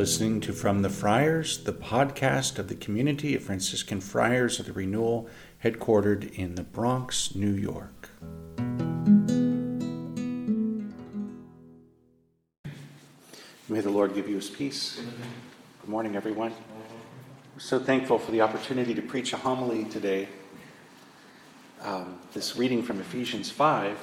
listening to From the Friars, the podcast of the community of Franciscan Friars of the Renewal, headquartered in the Bronx, New York. May the Lord give you his peace. Good morning, everyone. We're so thankful for the opportunity to preach a homily today. Um, this reading from Ephesians 5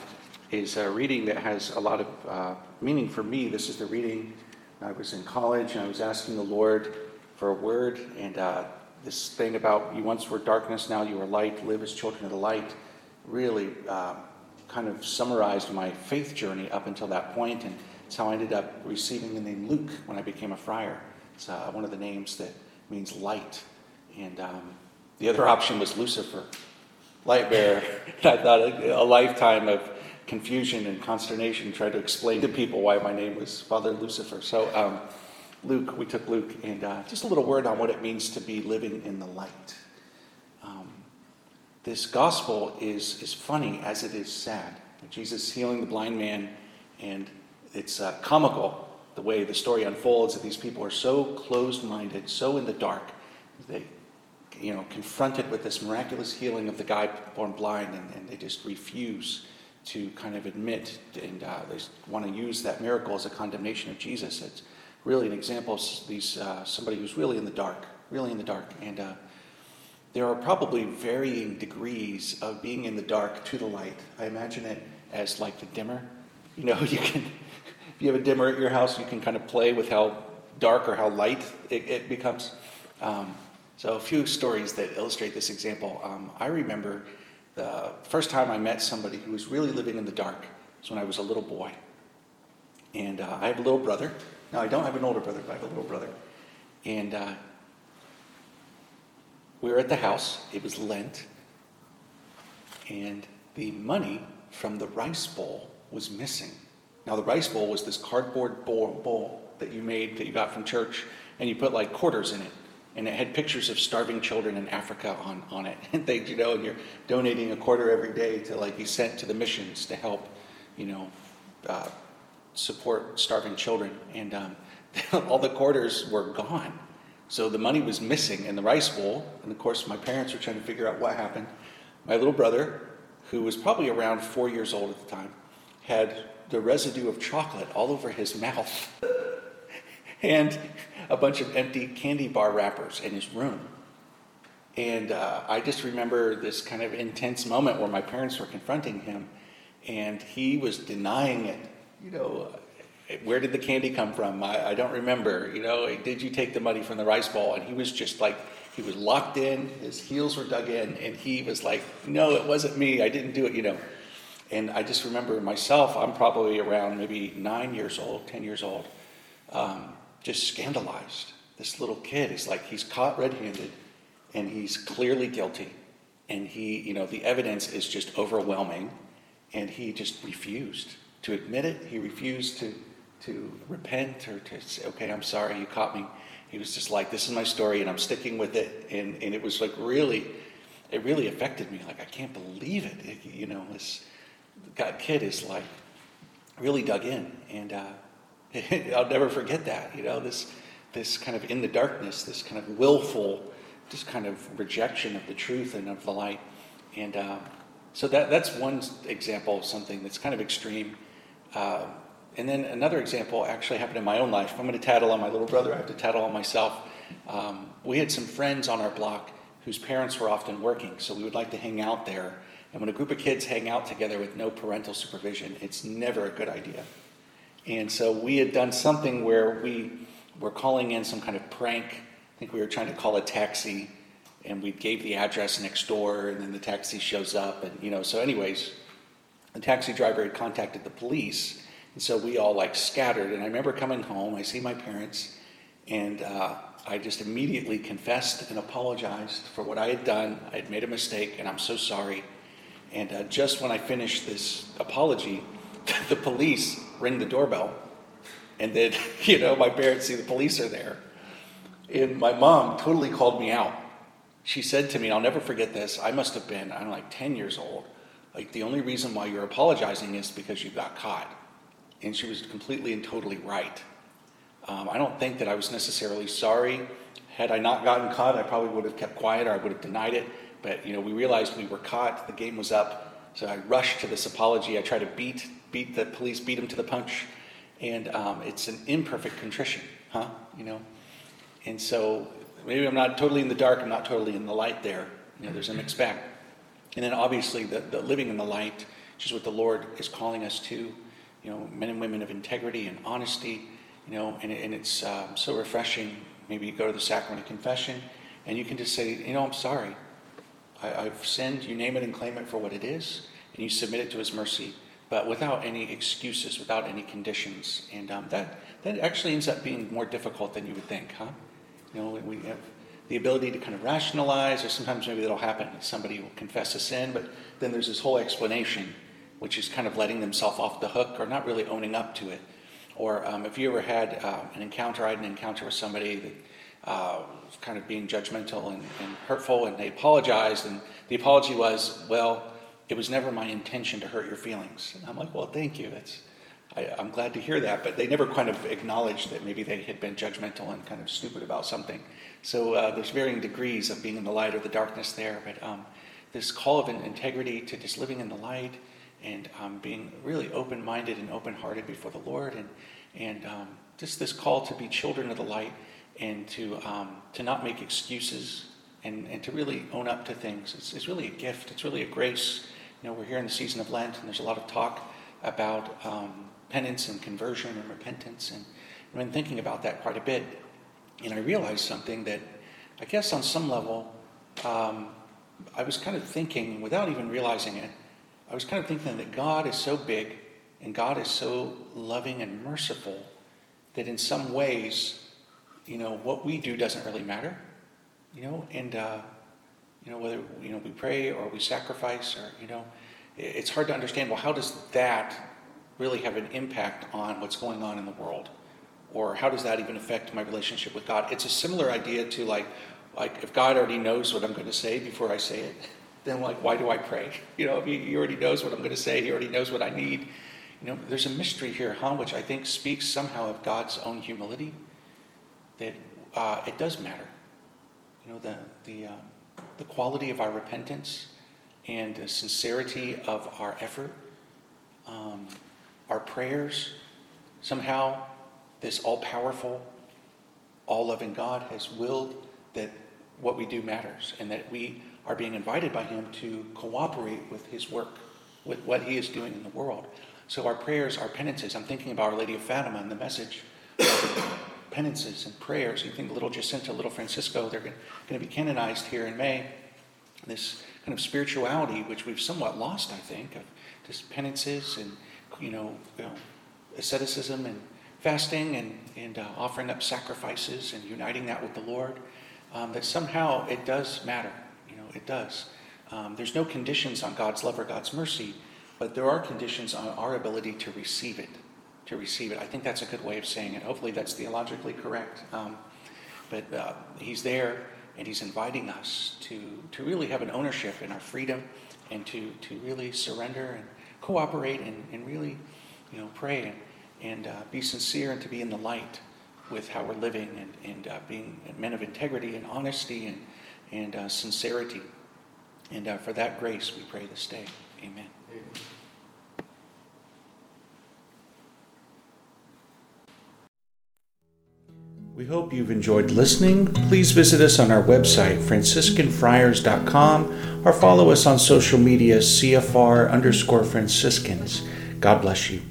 is a reading that has a lot of uh, meaning for me. This is the reading I was in college and I was asking the Lord for a word, and uh, this thing about you once were darkness, now you are light, live as children of the light, really uh, kind of summarized my faith journey up until that point, and it's how I ended up receiving the name Luke when I became a friar. It's uh, one of the names that means light, and um, the other option was Lucifer, light bearer. I thought a, a lifetime of confusion and consternation trying to explain to people why my name was Father Lucifer. So, um, Luke, we took Luke, and uh, just a little word on what it means to be living in the light. Um, this gospel is, is funny as it is sad. Jesus healing the blind man, and it's uh, comical the way the story unfolds that these people are so closed minded, so in the dark. They, you know, confronted with this miraculous healing of the guy born blind, and, and they just refuse to kind of admit and uh, they want to use that miracle as a condemnation of Jesus. It's really an example of these uh, somebody who's really in the dark, really in the dark, and uh, there are probably varying degrees of being in the dark to the light. I imagine it as like the dimmer. You know, you can if you have a dimmer at your house, you can kind of play with how dark or how light it, it becomes. Um, so a few stories that illustrate this example. Um, I remember the first time I met somebody who was really living in the dark was when I was a little boy. And uh, I have a little brother. Now, I don't have an older brother, but I have a little brother. And uh, we were at the house. It was Lent. And the money from the rice bowl was missing. Now, the rice bowl was this cardboard bowl, bowl that you made that you got from church, and you put like quarters in it and it had pictures of starving children in Africa on, on it. And they, you know, and you're donating a quarter every day to like be sent to the missions to help, you know, uh, support starving children. And um, all the quarters were gone. So the money was missing in the rice bowl. And of course, my parents were trying to figure out what happened. My little brother, who was probably around four years old at the time, had the residue of chocolate all over his mouth. and a bunch of empty candy bar wrappers in his room. And uh, I just remember this kind of intense moment where my parents were confronting him, and he was denying it. You know, where did the candy come from? I, I don't remember. You know, did you take the money from the rice bowl? And he was just like, he was locked in, his heels were dug in, and he was like, no, it wasn't me. I didn't do it, you know. And I just remember myself, I'm probably around maybe nine years old, 10 years old. Um, just scandalized. This little kid is like, he's caught red handed and he's clearly guilty. And he, you know, the evidence is just overwhelming. And he just refused to admit it. He refused to, to repent or to say, okay, I'm sorry, you caught me. He was just like, this is my story and I'm sticking with it. And, and it was like really, it really affected me. Like, I can't believe it. it you know, this God kid is like really dug in. And, uh, I'll never forget that. You know, this this kind of in the darkness, this kind of willful, just kind of rejection of the truth and of the light. And uh, so that that's one example of something that's kind of extreme. Uh, and then another example actually happened in my own life. I'm going to tattle on my little brother. I have to tattle on myself. Um, we had some friends on our block whose parents were often working, so we would like to hang out there. And when a group of kids hang out together with no parental supervision, it's never a good idea. And so we had done something where we were calling in some kind of prank. I think we were trying to call a taxi, and we gave the address next door, and then the taxi shows up, and you know. So, anyways, the taxi driver had contacted the police, and so we all like scattered. And I remember coming home. I see my parents, and uh, I just immediately confessed and apologized for what I had done. I had made a mistake, and I'm so sorry. And uh, just when I finished this apology, the police ring the doorbell. And then, you know, my parents see the police are there. And my mom totally called me out. She said to me, I'll never forget this. I must have been, I'm like 10 years old. Like, the only reason why you're apologizing is because you got caught. And she was completely and totally right. Um, I don't think that I was necessarily sorry. Had I not gotten caught, I probably would have kept quiet or I would have denied it. But you know, we realized we were caught. The game was up, so I rush to this apology. I try to beat beat the police, beat them to the punch, and um, it's an imperfect contrition, huh? You know, and so maybe I'm not totally in the dark. I'm not totally in the light. There, you know, there's a mixed bag. And then obviously the, the living in the light, which is what the Lord is calling us to. You know, men and women of integrity and honesty. You know, and, and it's um, so refreshing. Maybe you go to the sacrament of confession, and you can just say, you know, I'm sorry. I, I've sinned. You name it and claim it for what it is, and you submit it to His mercy, but without any excuses, without any conditions. And um, that that actually ends up being more difficult than you would think, huh? You know, we have the ability to kind of rationalize, or sometimes maybe that'll happen. Somebody will confess a sin, but then there's this whole explanation, which is kind of letting themselves off the hook or not really owning up to it. Or um, if you ever had uh, an encounter, I had an encounter with somebody that uh, kind of being judgmental and, and hurtful, and they apologized, and the apology was, well, it was never my intention to hurt your feelings. And I'm like, well, thank you. That's, I, am glad to hear that. But they never kind of acknowledged that maybe they had been judgmental and kind of stupid about something. So uh, there's varying degrees of being in the light or the darkness there. But um, this call of integrity to just living in the light and um, being really open minded and open hearted before the Lord, and, and um, just this call to be children of the light and to, um, to not make excuses and, and to really own up to things. It's, it's really a gift, it's really a grace. You know, we're here in the season of Lent, and there's a lot of talk about um, penance and conversion and repentance. And I've been thinking about that quite a bit. And I realized something that I guess on some level, um, I was kind of thinking, without even realizing it, I was kind of thinking that God is so big and God is so loving and merciful that in some ways, you know, what we do doesn't really matter, you know, and, uh, you know, whether, you know, we pray or we sacrifice or, you know, it's hard to understand, well, how does that really have an impact on what's going on in the world? Or how does that even affect my relationship with God? It's a similar idea to like, like if God already knows what I'm going to say before I say it, then like, why do I pray? You know, if he, he already knows what I'm going to say, he already knows what I need. You know, there's a mystery here, huh, which I think speaks somehow of God's own humility, that uh, it does matter. You know, the, the, uh, the quality of our repentance and the sincerity of our effort, um, our prayers, somehow this all powerful, all loving God has willed that what we do matters and that we are being invited by Him to cooperate with His work, with what He is doing in the world. So our prayers, our penances, I'm thinking about Our Lady of Fatima and the message penances and prayers. You think little Jacinta, little Francisco, they're going to be canonized here in May. This kind of spirituality, which we've somewhat lost, I think, of just penances and, you know, you know asceticism and fasting and, and uh, offering up sacrifices and uniting that with the Lord, um, that somehow it does matter. You know, it does. Um, there's no conditions on God's love or God's mercy, but there are conditions on our ability to receive it. To receive it. I think that's a good way of saying it. Hopefully, that's theologically correct. Um, but uh, He's there and He's inviting us to, to really have an ownership in our freedom and to, to really surrender and cooperate and, and really, you know, pray and and uh, be sincere and to be in the light with how we're living and, and uh, being men of integrity and honesty and, and uh, sincerity. And uh, for that grace, we pray this day. Amen. Amen. We hope you've enjoyed listening. Please visit us on our website, franciscanfriars.com, or follow us on social media, CFR underscore Franciscans. God bless you.